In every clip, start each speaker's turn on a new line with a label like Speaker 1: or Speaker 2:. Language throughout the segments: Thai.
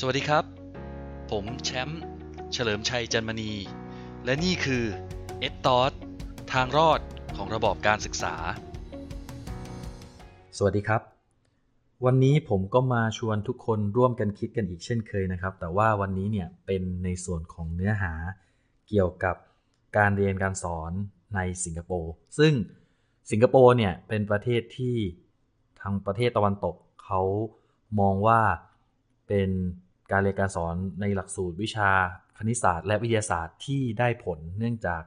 Speaker 1: สวัสดีครับ ผมแชมป์เฉลิมชัยจันมณี และนี่คือเอ t ตอ t ทางรอดของระบอบการศึกษา
Speaker 2: สวัสดีครับ วันนี้ผมก็มาชวนทุกคนร่วมกันคิดกันอีกเช่นเคยนะครับ แต่ว่าวันนี้เนี่ยเป็นในส่วนของเนื้อหาเกี่ยวกับการเรียนการสอนในสิงคโปร์ ซึ่งสิงคโปร์เนี่ยเป็นประเทศที่ทางประเทศตะวันตกเขามองว่าเป็น การเรียนการสอนในหลักสูตรวิชาคณิตศาสตร์ และวิทยาศาสตร์ที่ได้ผลเนื่องจาก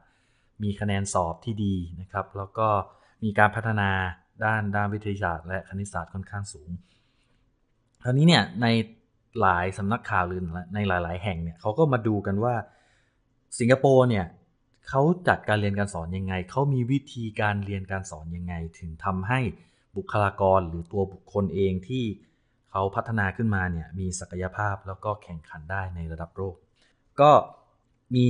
Speaker 2: มีคะแนนสอบที่ดีนะครับ แล้วก็มีการพัฒนาด้านด้านวิทยาศาสตร์ และคณิตศาสตร์ค่อนข้างสูงคราวนี้เนี่ยในหลายสำนักข่าวหรือในหลาย ๆ แห่งเนี่ยเขาก็มาดูกันว่าสิงคโปร์เนี่ยเขาจัดการเรียนการสอนยังไง เขามีวิธีการเรียนการสอนยังไง ถึงทำให้บุคลากรหรือตัวบุคคลเองที่ เขาพัฒนาขึ้นมาเนี่ยมีศักยภาพแล้วก็แข่งขันได้ในระดับโลก ก็มี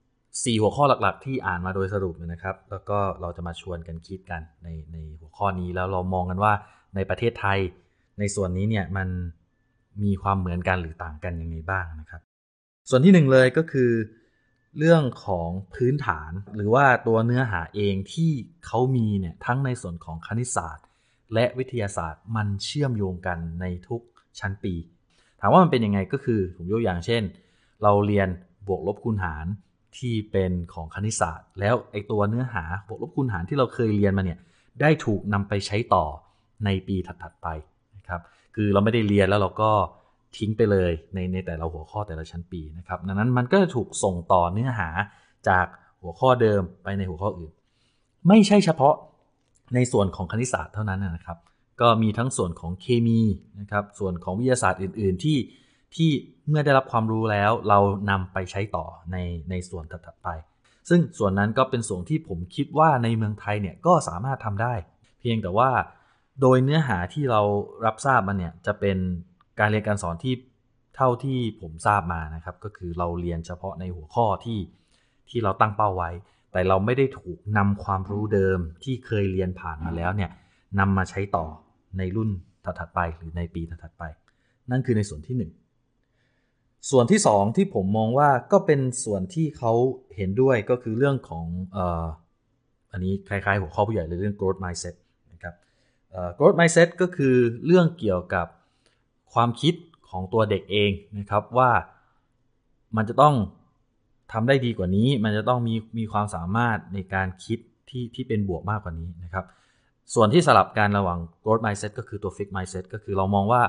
Speaker 2: 4 หัวข้อหลักๆ ที่อ่านมาโดยสรุปนะครับ แล้วก็เราจะมาชวนกันคิดกันในในหัวข้อนี้แล้วเรามองกันว่าในประเทศไทยในส่วนนี้เนี่ยมันมีความเหมือนกันหรือต่างกันยังไงบ้างนะครับ ส่วนที่หนึ่งเลยก็คือ เรื่องของพื้นฐานหรือว่าตัวเนื้อหาเองที่เขามีเนี่ยทั้งในส่วนของคณิตศาสตร์ และวิทยาศาสตร์มันเชื่อมโยงกันในทุกชั้นปี ถามว่ามันเป็นยังไงก็คือผมยกอย่างเช่น เราเรียนบวกลบคูณหารที่เป็นของคณิตศาสตร์ แล้วไอตัวเนื้อหาบวกลบคูณหารที่เราเคยเรียนมาเนี่ยได้ถูกนำไปใช้ต่อในปีถัดๆไปนะครับคือเราไม่ได้เรียนแล้วเราก็ทิ้งไปเลยในในแต่ละหัวข้อแต่ละชั้นปีนะครับดังนั้นมันก็จะถูกส่งต่อเนื้อหาจากหัวข้อเดิมไปในหัวข้ออื่น ไม่ใช่เฉพาะ ในส่วนของคณิตศาสตร์เท่านั้นนะครับ ก็มีทั้งส่วนของเคมีนะครับส่วนของวิทยาศาสตร์อื่น ๆ ที่ที่เมื่อได้รับความรู้แล้วเรานำไปใช้ต่อในในส่วนถัดไป ซึ่งส่วนนั้นก็เป็นส่วนที่ผมคิดว่าในเมืองไทยเนี่ยก็สามารถทำได้ เพียงแต่ว่าโดยเนื้อหาที่เรารับทราบมาเนี่ยจะเป็นการเรียนการสอนที่เท่าที่ผมทราบมานะครับ ก็คือเราเรียนเฉพาะในหัวข้อที่ที่เราตั้งเป้าไว้ แต่เราไม่ได้ถูกนำความรู้เดิมที่เคยเรียนผ่านมาแล้วเนี่ยนำมาใช้ต่อในรุ่นถัดๆไปหรือในปีถัดๆไป นั่นคือในส่วนที่ 1 ส่วนที่ 2 ที่ผมมองว่าก็เป็นส่วนที่เขาเห็นด้วยก็คือเรื่องของออันนี้คล้ายๆ หัวข้อผู้ใหญ่เลยเรื่อง growth mindset นะครับ growth mindset ก็คือเรื่องเกี่ยวกับความคิดของตัวเด็กเองนะครับว่ามันจะต้อง ทำได้ดีกว่านี้ มันจะต้องมีมีความสามารถในการคิดที่ที่เป็นบวกมากกว่านี้นะครับ ส่วนที่สลับกันระหว่าง growth mindset ก็คือตัว fix mindset ก็คือเรามองว่า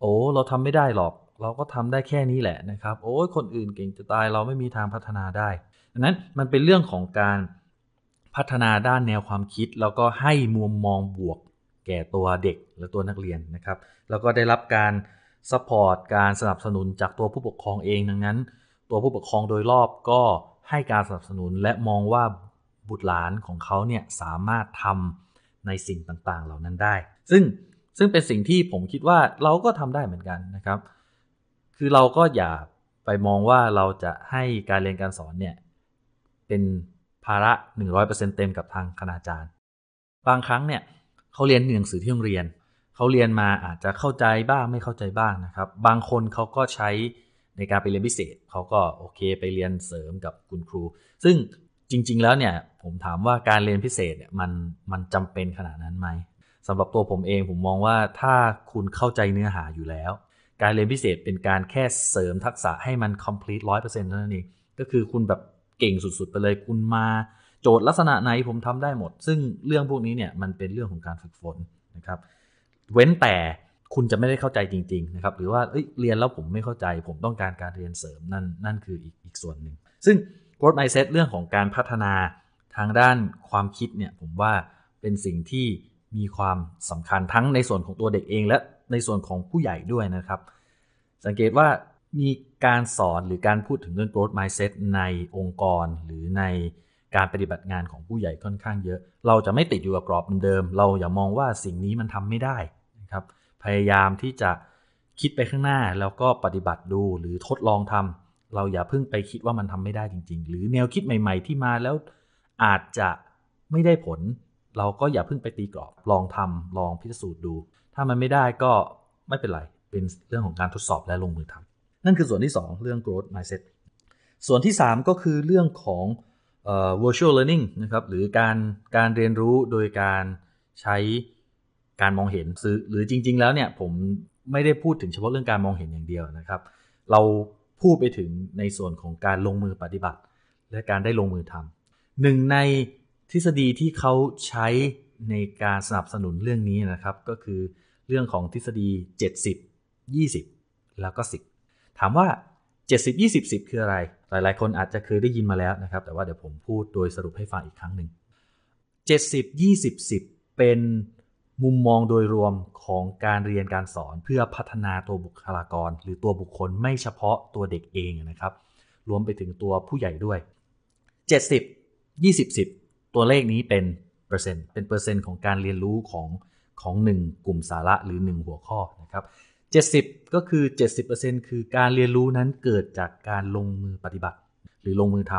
Speaker 2: โอ้เราทำไม่ได้หรอก เราก็ทำได้แค่นี้แหละนะครับ โอ้ยคนอื่นเก่งจะตายเราไม่มีทางพัฒนาได้ดังนั้นมันเป็นเรื่องของการพัฒนาด้านแนวความคิด แล้วก็ให้มุมมองบวกแก่ตัวเด็กและตัวนักเรียนนะครับ แล้วก็ได้รับการ support การสนับสนุนจากตัวผู้ปกครองเองดังนั้น ตัวผู้ปกครองโดยรอบก็ให้การสนับสนุนและมองว่าบุตรหลานของเขาเนี่ยสามารถทำในสิ่งต่างๆ เหล่านั้นได้ ซึ่งซึ่งเป็นสิ่งที่ผมคิดว่าเราก็ทำได้เหมือนกันนะครับ คือเราก็อย่าไปมองว่าเราจะให้การเรียนการสอนเนี่ยเป็นภาระ 100%เต็มกับทางคณาจารย์ บางครั้งเนี่ยเขาเรียนหนังสือที่โรงเรียน เขาเรียนมาอาจจะเข้าใจบ้างไม่เข้าใจบ้างนะครับ บางคนเขาก็ใช้ ในการไปเรียนพิเศษเขาก็โอเคไปเรียนเสริมกับคุณครู ซึ่งจริง ๆ แล้วเนี่ยผมถามว่าการเรียนพิเศษเนี่ยมันมันจำเป็นขนาดนั้นไหมสำหรับตัวผมเองผมมองว่าถ้าคุณเข้าใจเนื้อหาอยู่แล้ว การเรียนพิเศษเป็นการแค่เสริมทักษะให้มัน complete 100%เท่านั้นเองก็คือคุณแบบเก่งสุด ๆ ไปเลยคุณมาโจทย์ลักษณะไหนผมทำได้หมด ซึ่งเรื่องพวกนี้เนี่ยมันเป็นเรื่องของการฝึกฝนนะครับ เว้นแต่ คุณจะไม่ได้เข้าใจจริงๆนะครับหรือว่าเเรียนแล้วผมไม่เข้าใจ ผมต้องการการเรียนเสริมนั่นนั่นคืออีกอีกส่วนหนึ่ง ซึ่ง growth mindset เรื่องของการพัฒนาทางด้านความคิดเนี่ยผมว่าเป็นสิ่งที่มีความสำคัญทั้งในส่วนของตัวเด็กเอง และในส่วนของผู้ใหญ่ด้วยนะครับ สังเกตว่ามีการสอนหรือการพูดถึงเรื่อง growth mindset ในองค์กรหรือในการปฏิบัติงานของผู้ใหญ่ค่อนข้างเยอะ เราจะไม่ติดอยู่กับกรอบเดิม เราอย่ามองว่าสิ่งนี้มันทำไม่ได้นะครับ พยายามที่จะคิดไปข้างหน้าแล้วก็ปฏิบัติดูหรือทดลองทำเราอย่าเพิ่งไปคิดว่ามันทำไม่ได้จริง ๆ หรือแนวคิดใหม่ ๆ ที่มาแล้วอาจจะไม่ได้ผล เราก็อย่าเพิ่งไปตีกรอบลองทำลองพิสูจน์ดู ถ้ามันไม่ได้ก็ไม่เป็นไรเป็นเรื่องของการทดสอบและลงมือทำนั่นคือส่วนที่ 2 เรื่อง growth mindset ส่วนที่ 3 ก็คือเรื่องของ virtual learning นะครับหรือการการเรียนรู้โดยการใช้ การมองเห็นหรือจริง ๆ แล้วเนี่ยผมไม่ได้พูดถึงเฉพาะเรื่องการมองเห็นอย่างเดียวนะครับ เราพูดไปถึงในส่วนของการลงมือปฏิบัติ และการได้ลงมือทำหนึ่งในทฤษฎีที่เขาใช้ในการสนับสนุนเรื่องนี้นะครับ ก็คือเรื่องของทฤษฎี 70 20 แล้วก็ 10 ถามว่า 70 20 10 คืออะไร หลาย ๆ คนอาจจะเคยได้ยินมาแล้วนะครับ แต่ว่าเดี๋ยวผมพูดโดยสรุปให้ฟังอีกครั้งหนึ่ง70 20 10 เป็น มุมมองโดยรวมของการเรียนการสอนเพื่อพัฒนาตัวบุคลากร หรือตัวบุคคลไม่เฉพาะตัวเด็กเองนะครับ รวมไปถึงตัวผู้ใหญ่ด้วย 70 20 10 ตัวเลขนี้เป็นเปอร์เซ็นต์เป็นเปอร์เซ็นต์ของการเรียนรู้ของของ 1 กลุ่มสาระหรือ 1 หัวข้อนะครับ70 ก็คือ 70%คือการเรียนรู้นั้นเกิดจากการลงมือปฏิบัติ หรือลงมือท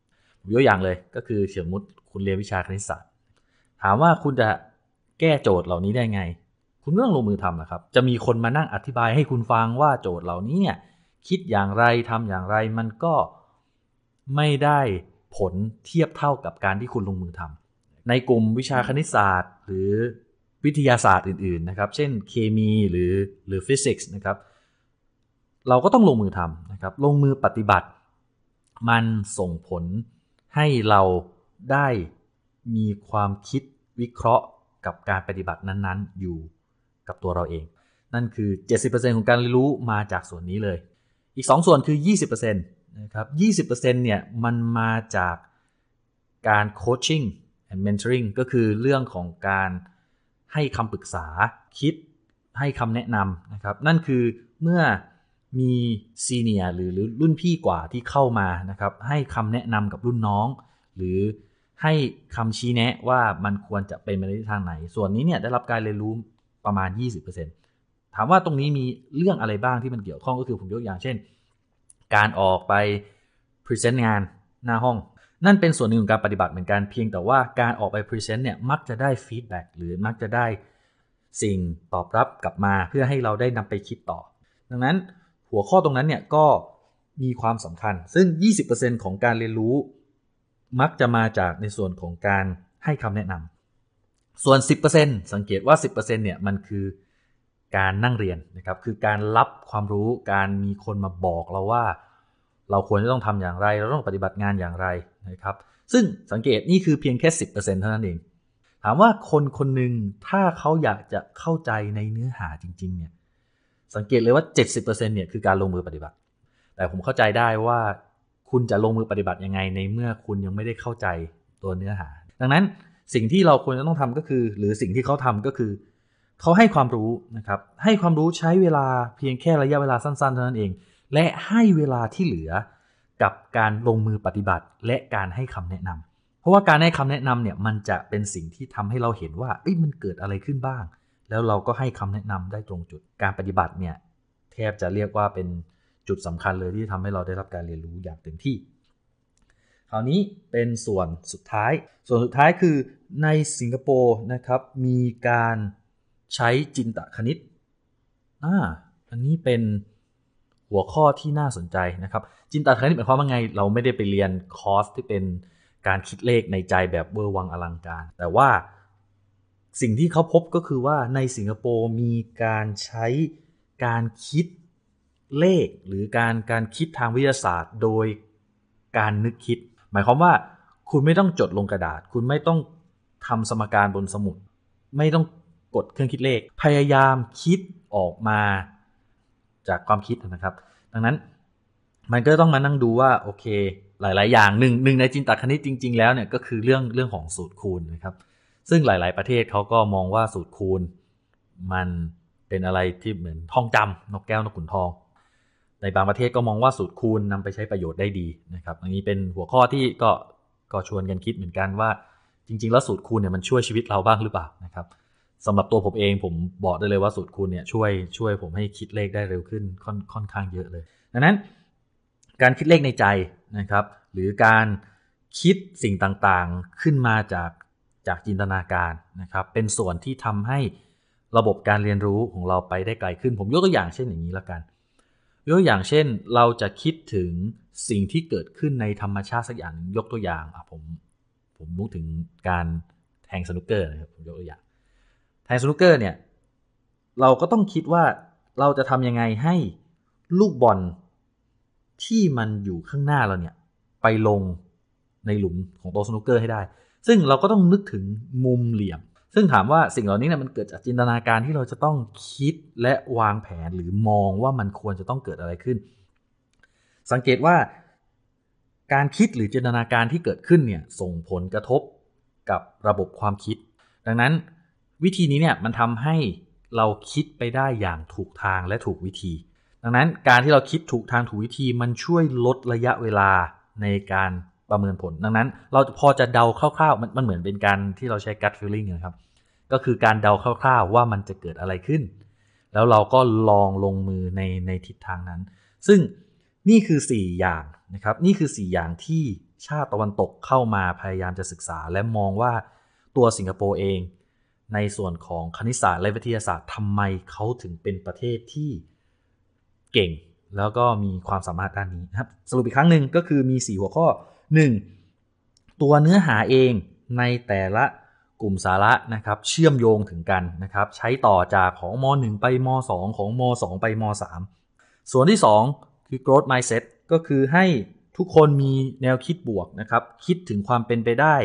Speaker 2: ำยกอย่างเลยก็คือเฉมุดคุณเรียนวิชาคณิตศาสตร์ ถามว่าคุณจะ แก้โจทย์เหล่านี้ได้ไง คุณต้องลงมือทำนะครับ จะมีคนมานั่งอธิบายให้คุณฟังว่าโจทย์เหล่านี้เนี่ยคิดอย่างไรทำอย่างไรมันก็ไม่ได้ผลเทียบเท่ากับการที่คุณลงมือทำในกลุ่มวิชาคณิตศาสตร์ หรือวิทยาศาสตร์อื่นๆนะครับ เช่นเคมีหรือหรือฟิสิกส์นะครับเราก็ต้องลงมือทำนะครับ ลงมือปฏิบัติ มันส่งผลให้เราได้มีความคิดวิเคราะห์ กับการปฏิบัตินั้นๆ อยู่กับตัวเราเอง นั่นคือ 70%ของการเรียนรู้มาจากส่วนนี้เลย อีก 2 ส่วนคือ 20%นะครับ20%เนี่ยมันมาจากการโคชชิ่ง and mentoring ก็คือเรื่องของการให้คำปรึกษาคิดให้คำแนะนำนะครับ นั่นคือเมื่อมี senior หรือรุ่นพี่กว่าที่เข้ามานะครับให้คำแนะนำกับรุ่นน้อง หรือ ให้คำชี้แนะว่ามันควรจะเป็นไปในทางไหน ส่วนนี้เนี่ยได้รับการเรียนรู้ประมาณ 20%ถามว่าตรงนี้มีเรื่องอะไรบ้างที่มันเกี่ยวข้องก็คือผมยกอย่างเช่น การออกไป present งานหน้าห้อง นั่นเป็นส่วนหนึ่งของการปฏิบัติเหมือนกันเพียงแต่ว่าการออกไป present เนี่ยมักจะได้ feedback หรือมักจะได้สิ่งตอบรับกลับมาเพื่อให้เราได้นำไปคิดต่อ ดังนั้นหัวข้อตรงนั้นเนี่ยก็มีความสำคัญ ซึ่ง 20%ของการเรียนรู้ มักจะมาจากในส่วนของการให้คำแนะนำส่วน 10%สังเกตว่า 10%เนี่ยมันคือการนั่งเรียนนะครับคือการรับความรู้การมีคนมาบอกเราว่า เราควรจะต้องทำอย่างไร เราต้องปฏิบัติงานอย่างไรนะครับ ซึ่งสังเกตนี่คือเพียงแค่ 10%เท่านั้นเอง ถามว่าคนคนหนึ่งถ้าเขาอยากจะเข้าใจในเนื้อหาจริงๆเนี่ยสังเกตเลยว่า 70%เนี่ยคือการลงมือปฏิบัติ แต่ผมเข้าใจได้ว่า คุณจะลงมือปฏิบัติยังไงในเมื่อคุณยังไม่ได้เข้าใจตัวเนื้อหา ดังนั้นสิ่งที่เราควรจะต้องทำก็คือ หรือสิ่งที่เขาทำก็คือ เขาให้ความรู้นะครับ ให้ความรู้ใช้เวลาเพียงแค่ระยะเวลาสั้นๆเท่านั้นเอง และให้เวลาที่เหลือกับการลงมือปฏิบัติ และการให้คำแนะนำเพราะว่าการให้คำแนะนำเนี่ยมันจะเป็นสิ่งที่ทำให้เราเห็นว่ามันเกิดอะไรขึ้นบ้าง แล้วเราก็ให้คำแนะนำได้ตรงจุดการปฏิบัติเนี่ยแทบจะเรียกว่าเป็น จุดสำคัญเลยที่ทำให้เราได้รับการเรียนรู้อย่างเต็มที่ คราวนี้เป็นส่วนสุดท้าย ส่วนสุดท้ายคือในสิงคโปร์นะครับมีการใช้จินตคณิตอ่าอันนี้เป็นหัวข้อที่น่าสนใจนะครับ จินตคณิตหมายความว่าไง เราไม่ได้ไปเรียนคอร์สที่เป็นการคิดเลขในใจแบบเวอร์วังอลังการ แต่ว่าสิ่งที่เขาพบก็คือว่าในสิงคโปร์มีการใช้การคิด เลขหรือการการคิดทางวิทยาศาสตร์ โดยการนึกคิด หมายความว่าคุณไม่ต้องจดลงกระดาษ คุณไม่ต้องทำสมการบนสมุด ไม่ต้องกดเครื่องคิดเลข พยายามคิดออกมาจากความคิดนะครับ ดังนั้นมันก็ต้องมานั่งดูว่าโอเค หลาย ๆ อย่างหนึ่งหนึ่งในจินตคณิตจริง ๆ แล้วเนี่ยก็คือเรื่องเรื่องของสูตรคูณนะครับ ซึ่งหลาย ๆ ประเทศเขาก็มองว่าสูตรคูณ มันเป็นอะไรที่เหมือนท่องจำนกแก้วนกขุนทอง ในบางประเทศก็มองว่าสูตรคูณนำไปใช้ประโยชน์ได้ดีนะครับอันนี้เป็นหัวข้อที่ก็ก็ชวนกันคิดเหมือนกันว่า จริง ๆ แล้วสูตรคูณเนี่ยมันช่วยชีวิตเราบ้างหรือเปล่านะครับสำหรับตัวผมเองผมบอกได้เลยว่าสูตรคูณเนี่ยช่วยช่วยผมให้คิดเลขได้เร็วขึ้นค่อนค่อนข้างเยอะเลยดังนั้น การคิดเลขในใจนะครับ หรือการคิดสิ่งต่างๆขึ้นมาจากจากจินตนาการนะครับ เป็นส่วนที่ทำให้ระบบการเรียนรู้ของเราไปได้ไกลขึ้น ผมยกตัวอย่างเช่นอย่างนี้ละกัน ยกอย่างเช่นเราจะคิดถึงสิ่งที่เกิดขึ้นในธรรมชาติสักอย่างยกตัวอย่างอะผมผมนึกถึงการแทงสนุกเกอร์นะครับผมยกตัวอย่าง แทงสนุกเกอร์เนี่ยเราก็ต้องคิดว่าเราจะทำยังไงให้ลูกบอลที่มันอยู่ข้างหน้าเราเนี่ยไปลงในหลุมของโต๊ะสนุกเกอร์ให้ได้ ซึ่งเราก็ต้องนึกถึงมุมเหลี่ยม ซึ่งถามว่าสิ่งเหล่านี้เนี่ยมันเกิดจากจินตนาการที่เราจะต้องคิดและวางแผนหรือมองว่ามันควรจะต้องเกิดอะไรขึ้น สังเกตว่าการคิดหรือจินตนาการที่เกิดขึ้นเนี่ยส่งผลกระทบกับระบบความคิด ดังนั้นวิธีนี้เนี่ยมันทำให้เราคิดไปได้อย่างถูกทางและถูกวิธี ดังนั้นการที่เราคิดถูกทางถูกวิธีมันช่วยลดระยะเวลาในการ ประเมินผล ดังนั้น เราพอจะเดาคร่าวๆมันมันเหมือนเป็นการที่เราใช้ gut feeling นะครับ ก็คือการเดาคร่าวๆว่ามันจะเกิดอะไรขึ้น แล้วเราก็ลองลงมือในในทิศทางนั้น ซึ่งนี่คือ 4 อย่างนะครับ นี่คือ 4 อย่างที่ชาติตะวันตกเข้ามาพยายามจะศึกษา และมองว่าตัวสิงคโปร์เอง ในส่วนของคณิตศาสตร์และวิทยาศาสตร์ทำไมเขาถึงเป็นประเทศที่เก่ง แล้วก็มีความสามารถด้านนี้นะครับ สรุปอีกครั้งหนึ่งก็คือมี 4 หัวข้อ 1. ตัวเนื้อหาเองในแต่ละกลุ่มสาระนะครับเชื่อมโยงถึงกันนะครับใช้ต่อจากของม .1 ไปม .2 ของม .2 ไปม .3 ส่วนที่ 2 คือ growth mindset ก็คือให้ทุกคนมีแนวคิดบวกนะครับคิดถึงความเป็นไปได้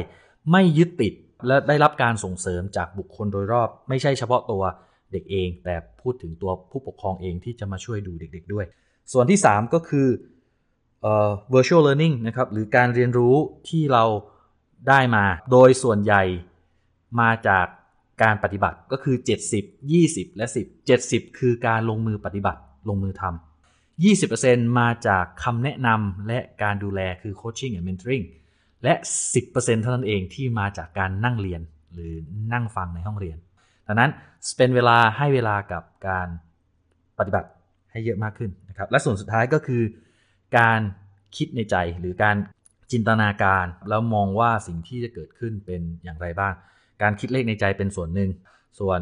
Speaker 2: ไม่ยึดติดและได้รับการส่งเสริมจากบุคคลโดยรอบ ไม่ใช่เฉพาะตัวเด็กเอง แต่พูดถึงตัวผู้ปกครองเองที่จะมาช่วยดูเด็กๆด้วย ส่วนที่ 3 ก็คือ virtual learning นะครับหรือการเรียนรู้ที่เราได้มาโดยส่วนใหญ่มาจากการปฏิบัติก็คือ 70 20 และ 10 70 คือการลงมือปฏิบัติลงมือทำ20%มาจากคำแนะนำและการดูแลคือ coaching and mentoring และ 10%เท่านั้นเองที่มาจากการนั่งเรียนหรือนั่งฟังในห้องเรียนดังนั้นเป็นเวลาให้เวลากับการปฏิบัติให้เยอะมากขึ้นนะครับและส่วนสุดท้ายก็คือ การคิดในใจหรือการจินตนาการแล้วมองว่าสิ่งที่จะเกิดขึ้นเป็นอย่างไรบ้าง การคิดเลขในใจเป็นส่วนหนึ่ง ส่วน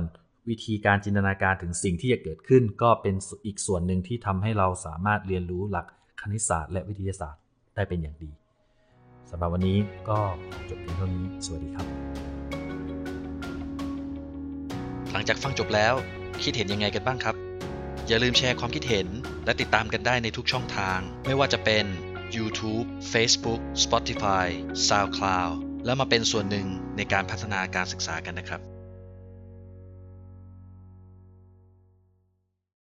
Speaker 2: วิธีการจินตนาการถึงสิ่งที่จะเกิดขึ้น ก็เป็นอีกส่วนหนึ่งที่ทำให้เราสามารถเรียนรู้หลักคณิตศาสตร์และวิทยาศาสตร์ได้เป็นอย่างดีสำหรับวันนี้ก็จบเพียงเท่านี้ สวัสดีครับ
Speaker 1: หลังจากฟังจบแล้วคิดเห็นยังไงกันบ้างครับ อย่าลืมแชร์ความคิดเห็น และติดตามกันได้ในทุกช่องทาง ไม่ว่าจะเป็น YouTube Facebook Spotify SoundCloud แล้วมาเป็นส่วนหนึ่งในการพัฒนาการศึกษากันนะครับ